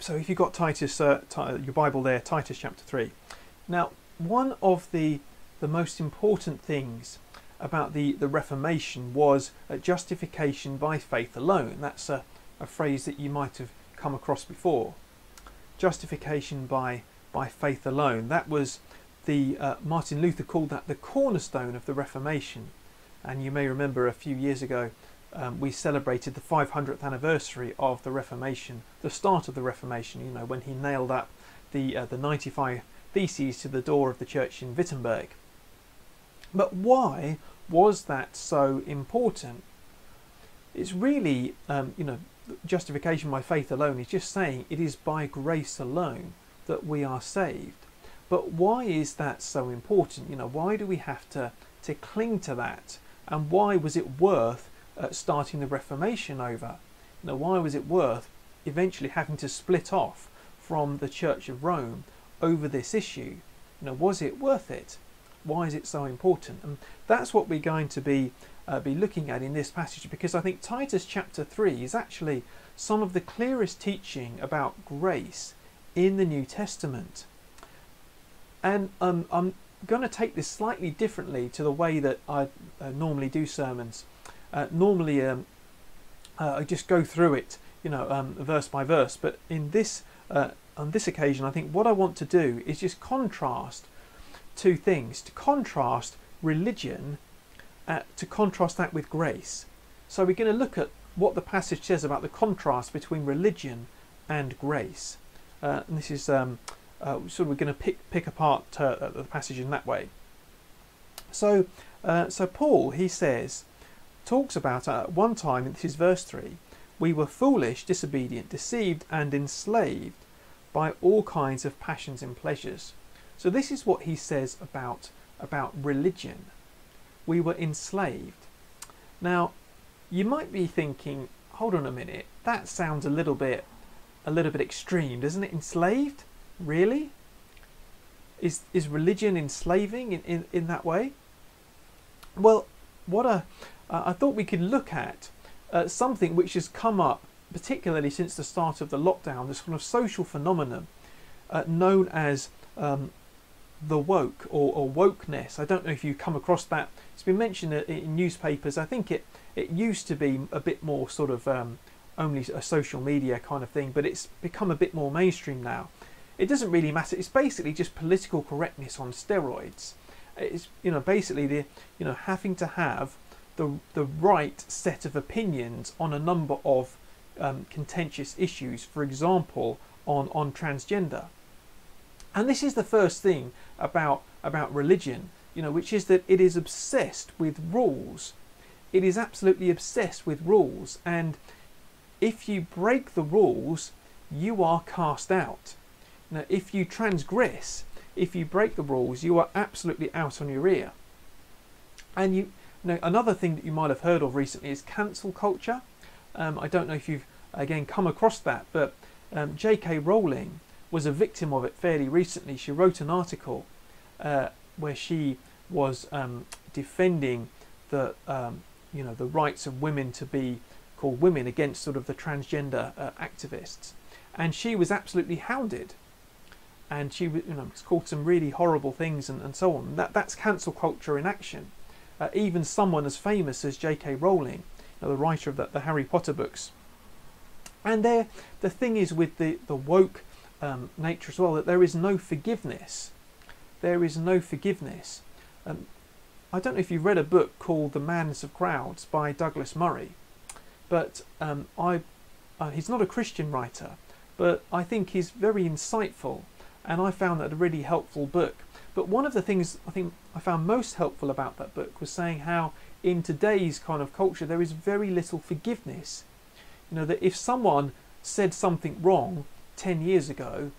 So if you've got Titus, uh, your Bible there, Titus chapter 3. Now, one of the, the most important things about the, the Reformation was justification by faith alone. That's a, a phrase that you might have come across before. Justification by, by faith alone. That was the uh, Martin Luther called that the cornerstone of the Reformation. And you may remember a few years ago um, we celebrated the 500th anniversary of the Reformation, the start of the Reformation. You know when he nailed up the uh, the 95 theses to the door of the church in Wittenberg. But why was that so important? It's really, um, you know, justification by faith alone is just saying it is by grace alone that we are saved. But why is that so important? You know, why do we have to, to cling to that? And why was it worth uh, starting the Reformation over? Now, why was it worth eventually having to split off from the Church of Rome over this issue? Know, was it worth it? Why is it so important? And that's what we're going to be uh, be looking at in this passage because I think Titus chapter 3 is actually some of the clearest teaching about grace in the New Testament. And um, I'm going to take this slightly differently to the way that I uh, normally do sermons. Uh, normally, um, uh, I just go through it, you know, um, verse by verse. But in this, uh, on this occasion, I think what I want to do is just contrast two things to contrast religion, uh, to contrast that with grace. So we're going to look at what the passage says about the contrast between religion and grace. Uh, and this is um, uh, so we're going to pick pick apart the passage in that way. So, uh, so Paul he says talks about at one time. In this is verse three. We were foolish, disobedient, deceived, and enslaved by all kinds of passions and pleasures. So this is what he says about, about religion. We were enslaved. Now, you might be thinking, hold on a minute, that sounds a little bit a little bit extreme, doesn't it? Enslaved? Really? Is is religion enslaving in, in, in that way? Well, what a, uh, I thought we could look at uh, something which has come up, particularly since the start of the lockdown, this kind of social phenomenon uh, known as um, the woke or, or, wokeness. I don't know if you've come across that. It's been mentioned in newspapers. I think it it used to be a bit more sort of um, only a social media kind of thing, but it's become a bit more mainstream now. It doesn't really matter. It's basically just political correctness on steroids. It's you know basically the you know having to have the the right set of opinions on a number of um, contentious issues. For example, on on transgender and this is the first thing about, about religion, you know, which is that it is obsessed with rules. It is absolutely obsessed with rules. And if you break the rules, you are cast out. Now, if you transgress, if you break the rules, you are absolutely out on your ear. And you, know, another thing that you might have heard of recently is cancel culture. Um, I don't know if you've again come across that, but um, J.K. Rowling was a victim of it fairly recently. She wrote an article uh, where she was um, defending the um, you know the rights of women to be called women against sort of the transgender uh, activists, and she was absolutely hounded. And she you know called some really horrible things and, and so on. That that's cancel culture in action. Uh, even someone as famous as J.K. Rowling, you know, the writer of the, the Harry Potter books. And there, the thing is with the the woke um, nature as well that there is no forgiveness. There is no forgiveness. Um, I don't know if you've read a book called The Madness of Crowds by Douglas Murray, but um, I, uh, he's not a Christian writer, but I think he's very insightful, and I found that a really helpful book. But one of the things I think I found most helpful about that book was saying how in today's kind of culture there is very little forgiveness. You know that if someone said something wrong, 10 years ago,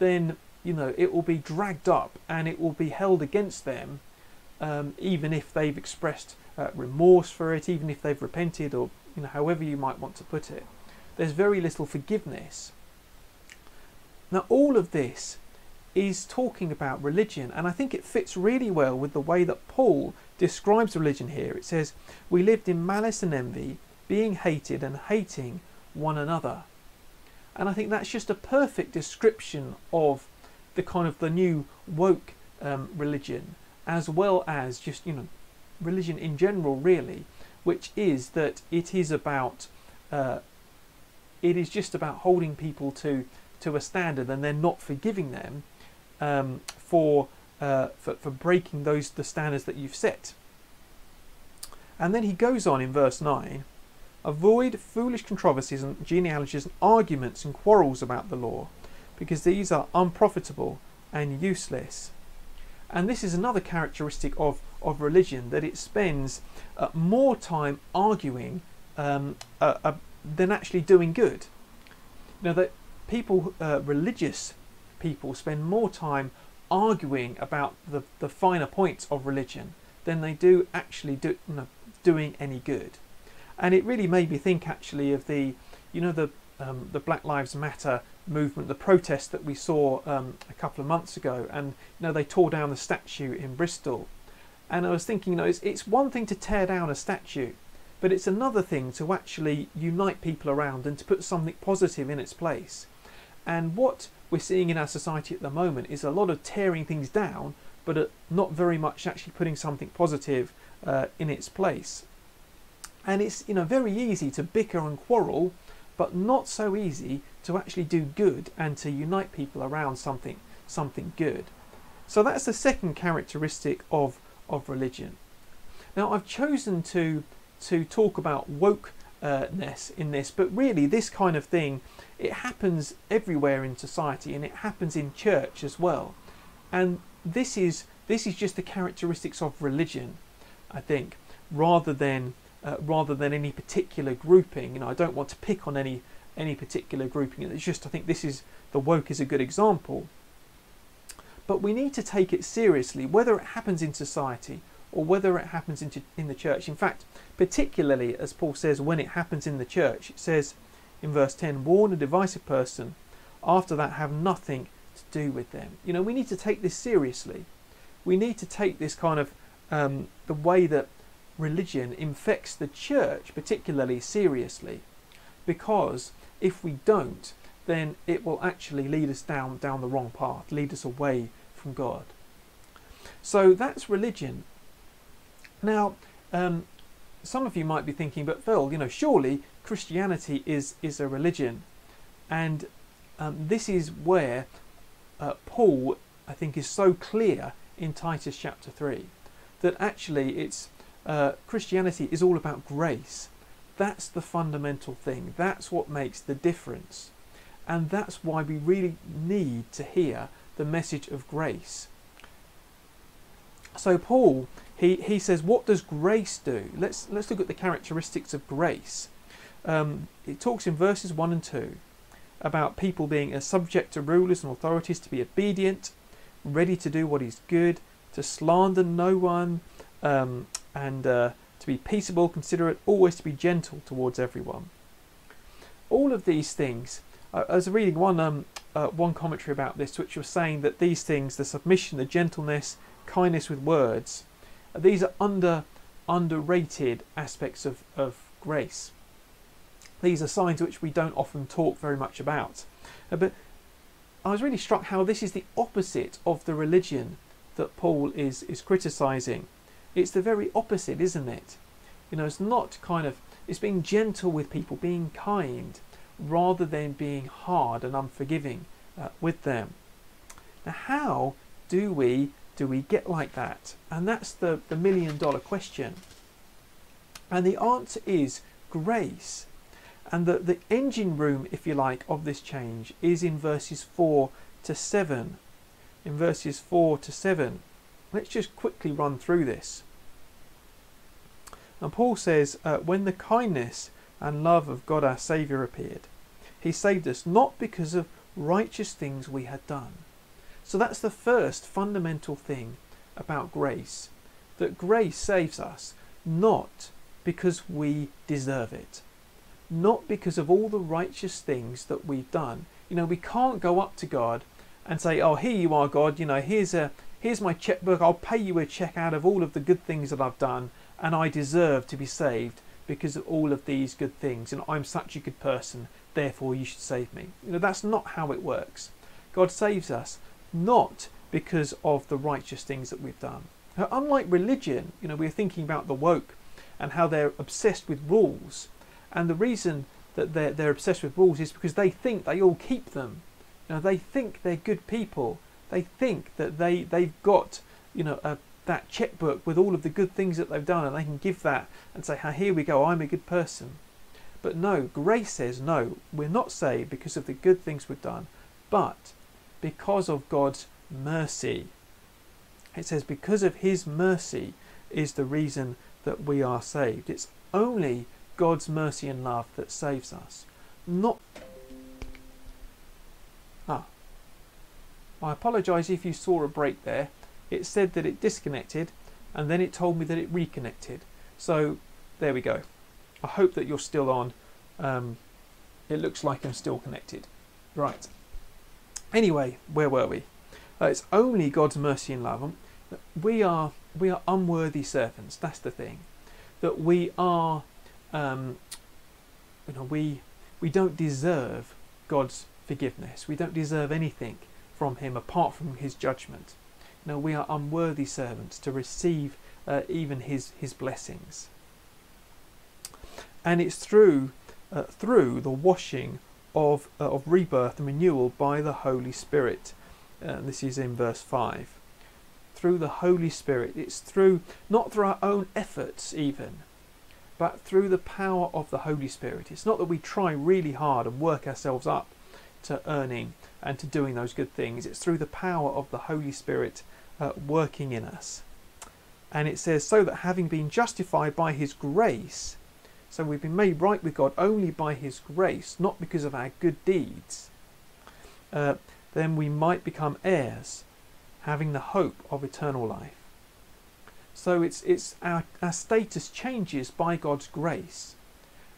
then you know it will be dragged up and it will be held against them, um, even if they've expressed uh, remorse for it, even if they've repented, or you know however you might want to put it. There's very little forgiveness. Now all of this is talking about religion, and I think it fits really well with the way that Paul describes religion here. It says, "We lived in malice and envy, being hated and hating one another." And I think that's just a perfect description of the kind of the new woke um, religion, as well as just you know religion in general, really, which is that it is about uh, it is just about holding people to to a standard and then not forgiving them um, for, uh, for for breaking those the standards that you've set. And then he goes on in verse nine. Avoid foolish controversies and genealogies and arguments and quarrels about the law, because these are unprofitable and useless. And this is another characteristic of, of religion that it spends uh, more time arguing um, uh, uh, than actually doing good. Now, that people, uh, religious people, spend more time arguing about the, the finer points of religion than they do actually do, you know, doing any good and it really made me think actually of the, you know, the um, the Black Lives Matter movement, the protest that we saw um, a couple of months ago, and you know they tore down the statue in Bristol, and I was thinking, you know, it's, it's one thing to tear down a statue, but it's another thing to actually unite people around and to put something positive in its place. And what we're seeing in our society at the moment is a lot of tearing things down, but not very much actually putting something positive uh, in its place. And it's you know very easy to bicker and quarrel, but not so easy to actually do good and to unite people around something something good. So that's the second characteristic of of religion. Now I've chosen to to talk about wokeness in this, but really this kind of thing it happens everywhere in society and it happens in church as well. And this is this is just the characteristics of religion, I think, rather than uh, rather than any particular grouping. You know, I don't want to pick on any any particular grouping. It's just I think this is the woke is a good example. But we need to take it seriously, whether it happens in society or whether it happens in, in the church. In fact, particularly as Paul says, when it happens in the church, it says in verse 10 warn a divisive person, after that, have nothing to do with them. You know, we need to take this seriously. We need to take this kind of um, the way that religion infects the church particularly seriously because if we don't then it will actually lead us down down the wrong path lead us away from god so that's religion now um, some of you might be thinking but phil you know surely christianity is is a religion and um, this is where uh, paul i think is so clear in titus chapter 3 that actually it's uh, Christianity is all about grace. That's the fundamental thing. That's what makes the difference. And that's why we really need to hear the message of grace. So Paul, he, he says, what does grace do? Let's, let's look at the characteristics of grace. Um, it talks in verses 1 and 2 about people being a subject to rulers and authorities, to be obedient, ready to do what is good, to slander no one, um, and uh, to be peaceable, considerate, always to be gentle towards everyone. All of these things. I was reading one um, uh, one commentary about this, which was saying that these things, the submission, the gentleness, kindness with words, these are under underrated aspects of, of grace. These are signs which we don't often talk very much about. Uh, but I was really struck how this is the opposite of the religion that Paul is, is criticizing. It's the very opposite, isn't it? You know, it's not kind of, it's being gentle with people, being kind, rather than being hard and unforgiving uh, with them. Now, how do we do we get like that? And that's the, the million dollar question. And the answer is grace. And the, the engine room, if you like, of this change is in verses 4 to 7. In verses 4 to 7. Let's just quickly run through this. And Paul says, uh, When the kindness and love of God our Saviour appeared, he saved us not because of righteous things we had done. So that's the first fundamental thing about grace that grace saves us not because we deserve it, not because of all the righteous things that we've done. You know, we can't go up to God and say, "Oh, here you are, God. You know, here's a here's my checkbook. I'll pay you a check out of all of the good things that I've done, and I deserve to be saved because of all of these good things, and I'm such a good person, therefore you should save me. You know, that's not how it works. God saves us not because of the righteous things that we've done. Now, unlike religion, you know, we're thinking about the woke and how they're obsessed with rules. And the reason that they're, they're obsessed with rules is because they think they all keep them. You know, they think they're good people. They think that they, they've got, you know, a, that checkbook with all of the good things that they've done and they can give that and say, here we go, I'm a good person. But no, grace says, no, we're not saved because of the good things we've done, but because of God's mercy. It says, because of his mercy is the reason that we are saved. It's only God's mercy and love that saves us. Not. Ah. I apologise if you saw a break there. It said that it disconnected and then it told me that it reconnected. So there we go. I hope that you're still on. Um, it looks like I'm still connected. Right. Anyway, where were we? Uh, it's only God's mercy and love. We are we are unworthy servants. That's the thing. That we are, um, you know, we we don't deserve God's forgiveness. We don't deserve anything from Him apart from His judgment. You know, we are unworthy servants to receive uh, even His His blessings. And it's through uh, through the washing of uh, of rebirth and renewal by the Holy Spirit. Uh, this is in verse five through the Holy Spirit. It's through, not through our own efforts even, but through the power of the Holy Spirit. It's not that we try really hard and work ourselves up to earning and to doing those good things. It's through the power of the Holy Spirit uh, working in us. And it says, so that having been justified by his grace, so we've been made right with God only by his grace, not because of our good deeds, uh, then we might become heirs having the hope of eternal life. So it's, it's our, our status changes by God's grace.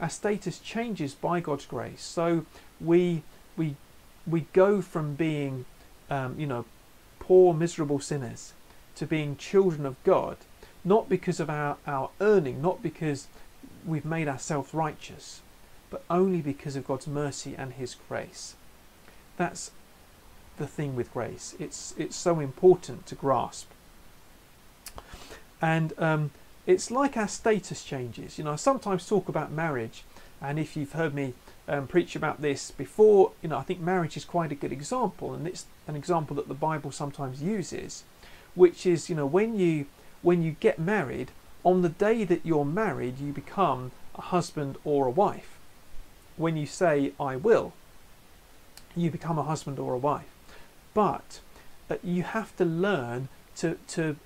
Our status changes by God's grace. So we, we, we go from being, um, you know, poor, miserable sinners to being children of God, not because of our, our earning, not because we've made ourselves righteous, but only because of God's mercy and His grace. That's the thing with grace. It's it's so important to grasp. And um, it's like our status changes. You know, I sometimes talk about marriage, and if you've heard me um, preach about this before, you know, I think marriage is quite a good example, and it's an example that the Bible sometimes uses, which is, you know, when you when you get married, on the day that you're married, you become a husband or a wife. When you say "I will," you become a husband or a wife but uh, you have to learn to to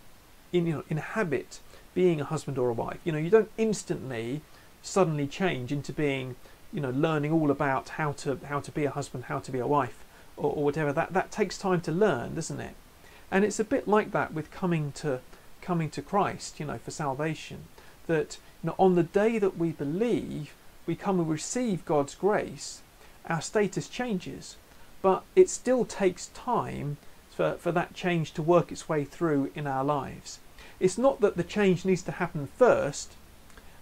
in, you know, inhabit being a husband or a wife. You know, you don't instantly suddenly change into being you know learning all about how to how to be a husband, how to be a wife, or, or whatever. That that takes time to learn, doesn't it? And it's a bit like that with coming to coming to Christ. You know, for salvation. That you know, on the day that we believe, we come and receive God's grace. Our status changes but it still takes time for, for that change to work its way through in our lives. It's not that the change needs to happen first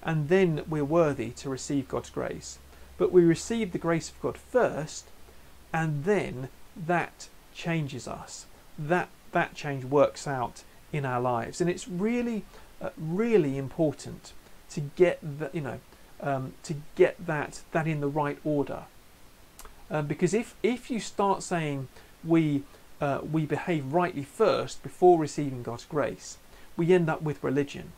and then we're worthy to receive God's grace, but we receive the grace of God first and then that changes us. That, that change works out in our lives. And it's really, uh, really important to get that, you know, um, to get that, that in the right order. Um, because if, if you start saying we, uh, we behave rightly first before receiving God's grace, we end up with religion.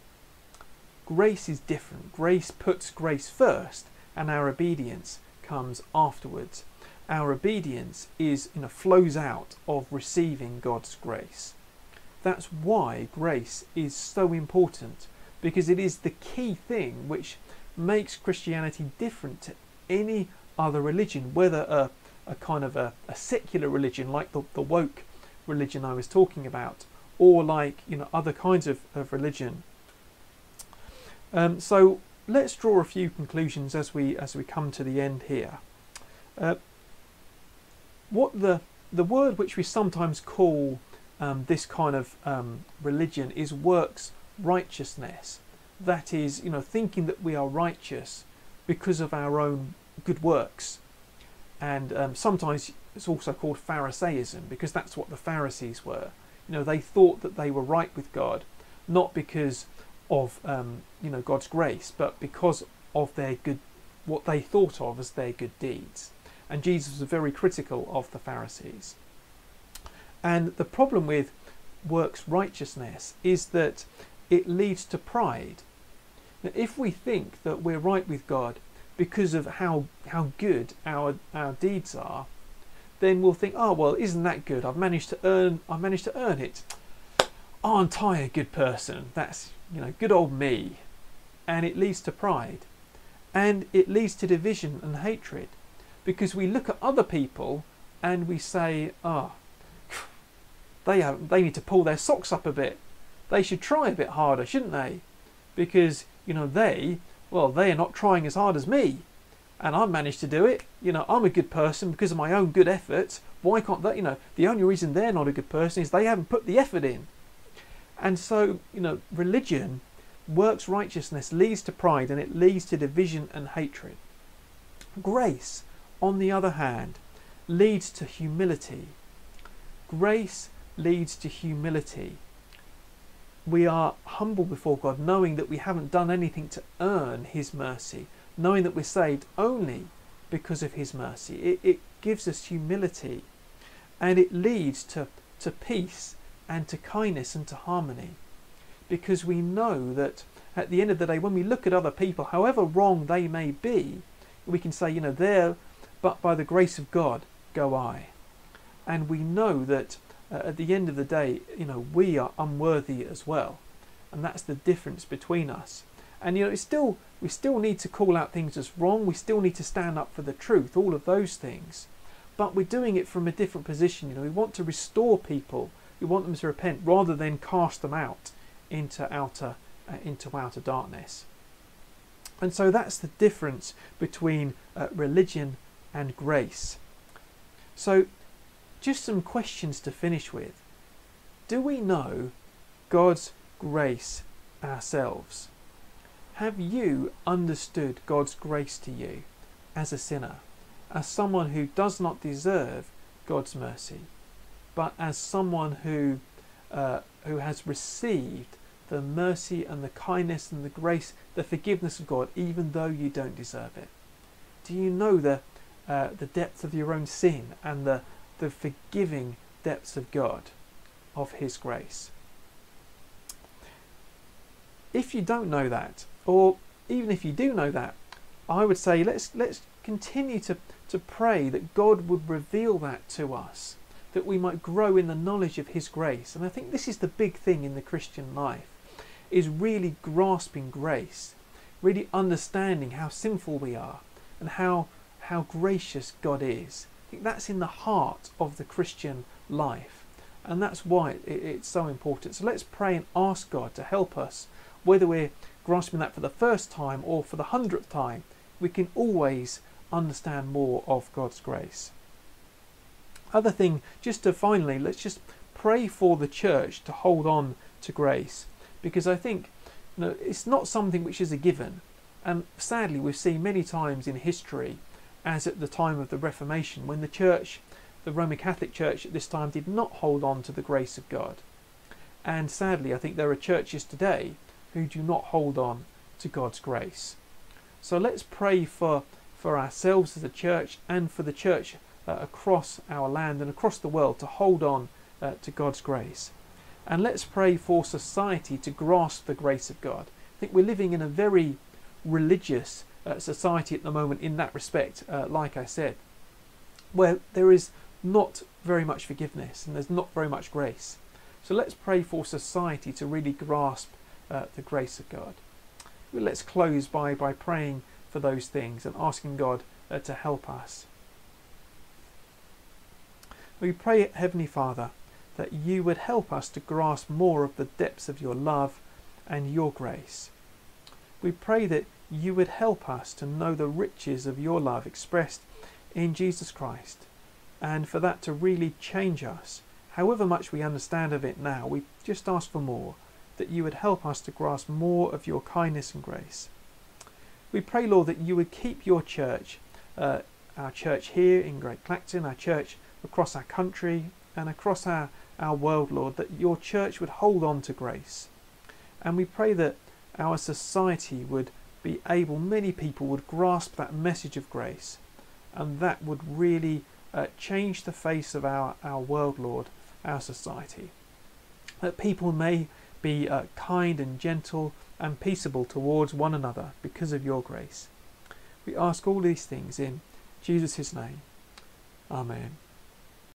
Grace is different. Grace puts grace first, and our obedience comes afterwards. Our obedience is, you know, flows out of receiving God's grace. That's why grace is so important, because it is the key thing which makes Christianity different to any other religion, whether a, a kind of a, a secular religion like the, the woke religion I was talking about, or like you know other kinds of, of religion. Um, so let's draw a few conclusions as we as we come to the end here. Uh, what the the word which we sometimes call um, this kind of um, religion is works righteousness. that is, you know, thinking that we are righteous because of our own good works. And um, sometimes it's also called Pharisaism because that's what the Pharisees were. You know, they thought that they were right with God, not because of um, you know God's grace, but because of their good, what they thought of as their good deeds. And Jesus was very critical of the Pharisees. And the problem with works righteousness is that it leads to pride. Now, if we think that we're right with God because of how how good our our deeds are, then we'll think, oh well, isn't that good? I've managed to earn I managed to earn it. Aren't I a good person? That's you know, good old me. And it leads to pride. And it leads to division and hatred. Because we look at other people and we say, oh, they have, they need to pull their socks up a bit. They should try a bit harder, shouldn't they? Because, you know, they, well, they are not trying as hard as me. And I've managed to do it. You know, I'm a good person because of my own good efforts. Why can't they, you know, the only reason they're not a good person is they haven't put the effort in. And so, you know, religion, works righteousness, leads to pride and it leads to division and hatred. Grace, on the other hand, leads to humility. Grace leads to humility. We are humble before God, knowing that we haven't done anything to earn His mercy, knowing that we're saved only because of His mercy. It, it gives us humility and it leads to, to peace and to kindness and to harmony. Because we know that at the end of the day, when we look at other people, however wrong they may be, we can say, you know, there, but by the grace of God go I. And we know that uh, at the end of the day, you know, we are unworthy as well. And that's the difference between us. And you know, it's still we still need to call out things as wrong. We still need to stand up for the truth. All of those things, but we're doing it from a different position. You know, we want to restore people we want them to repent rather than cast them out into outer uh, into outer darkness. And so that's the difference between uh, religion and grace. So, just some questions to finish with. Do we know God's grace ourselves? Have you understood God's grace to you as a sinner, as someone who does not deserve God's mercy? but as someone who uh, who has received the mercy and the kindness and the grace, the forgiveness of God, even though you don't deserve it. Do you know the uh, the depth of your own sin and the the forgiving depths of God, of His grace? If you don't know that, or even if you do know that, I would say let's let's continue to, to pray that God would reveal that to us that we might grow in the knowledge of His grace. And I think this is the big thing in the Christian life, is really grasping grace, really understanding how sinful we are and how, how gracious God is. That's in the heart of the Christian life. And that's why it, it's so important. So let's pray and ask God to help us, whether we're grasping that for the first time or for the hundredth time, we can always understand more of God's grace other thing, just to finally, let's just pray for the church to hold on to grace, because I think you know, it's not something which is a given. And sadly, we've seen many times in history, as at the time of the Reformation, when the church, the Roman Catholic Church at this time, did not hold on to the grace of God. And sadly, I think there are churches today who do not hold on to God's grace. So let's pray for, for ourselves as a church and for the church uh, across our land and across the world to hold on uh, to God's grace. And let's pray for society to grasp the grace of God. I think we're living in a very religious uh, society at the moment in that respect, uh, like I said, where there is not very much forgiveness and there's not very much grace. So let's pray for society to really grasp uh, the grace of God. Let's close by, by praying for those things and asking God uh, to help us. We pray, Heavenly Father, that you would help us to grasp more of the depths of your love and your grace. We pray that you would help us to know the riches of your love expressed in Jesus Christ, and for that to really change us. However much we understand of it now, we just ask for more, that you would help us to grasp more of your kindness and grace. We pray, Lord, that you would keep your church, uh, our church here in Great Clacton, our church across our country and across our, our world, Lord, that your church would hold on to grace. And we pray that our society would be able, many people would grasp that message of grace, and that would really uh, change the face of our, our world, Lord, our society. That people may be uh, kind and gentle and peaceable towards one another because of your grace. We ask all these things in Jesus' name. Amen.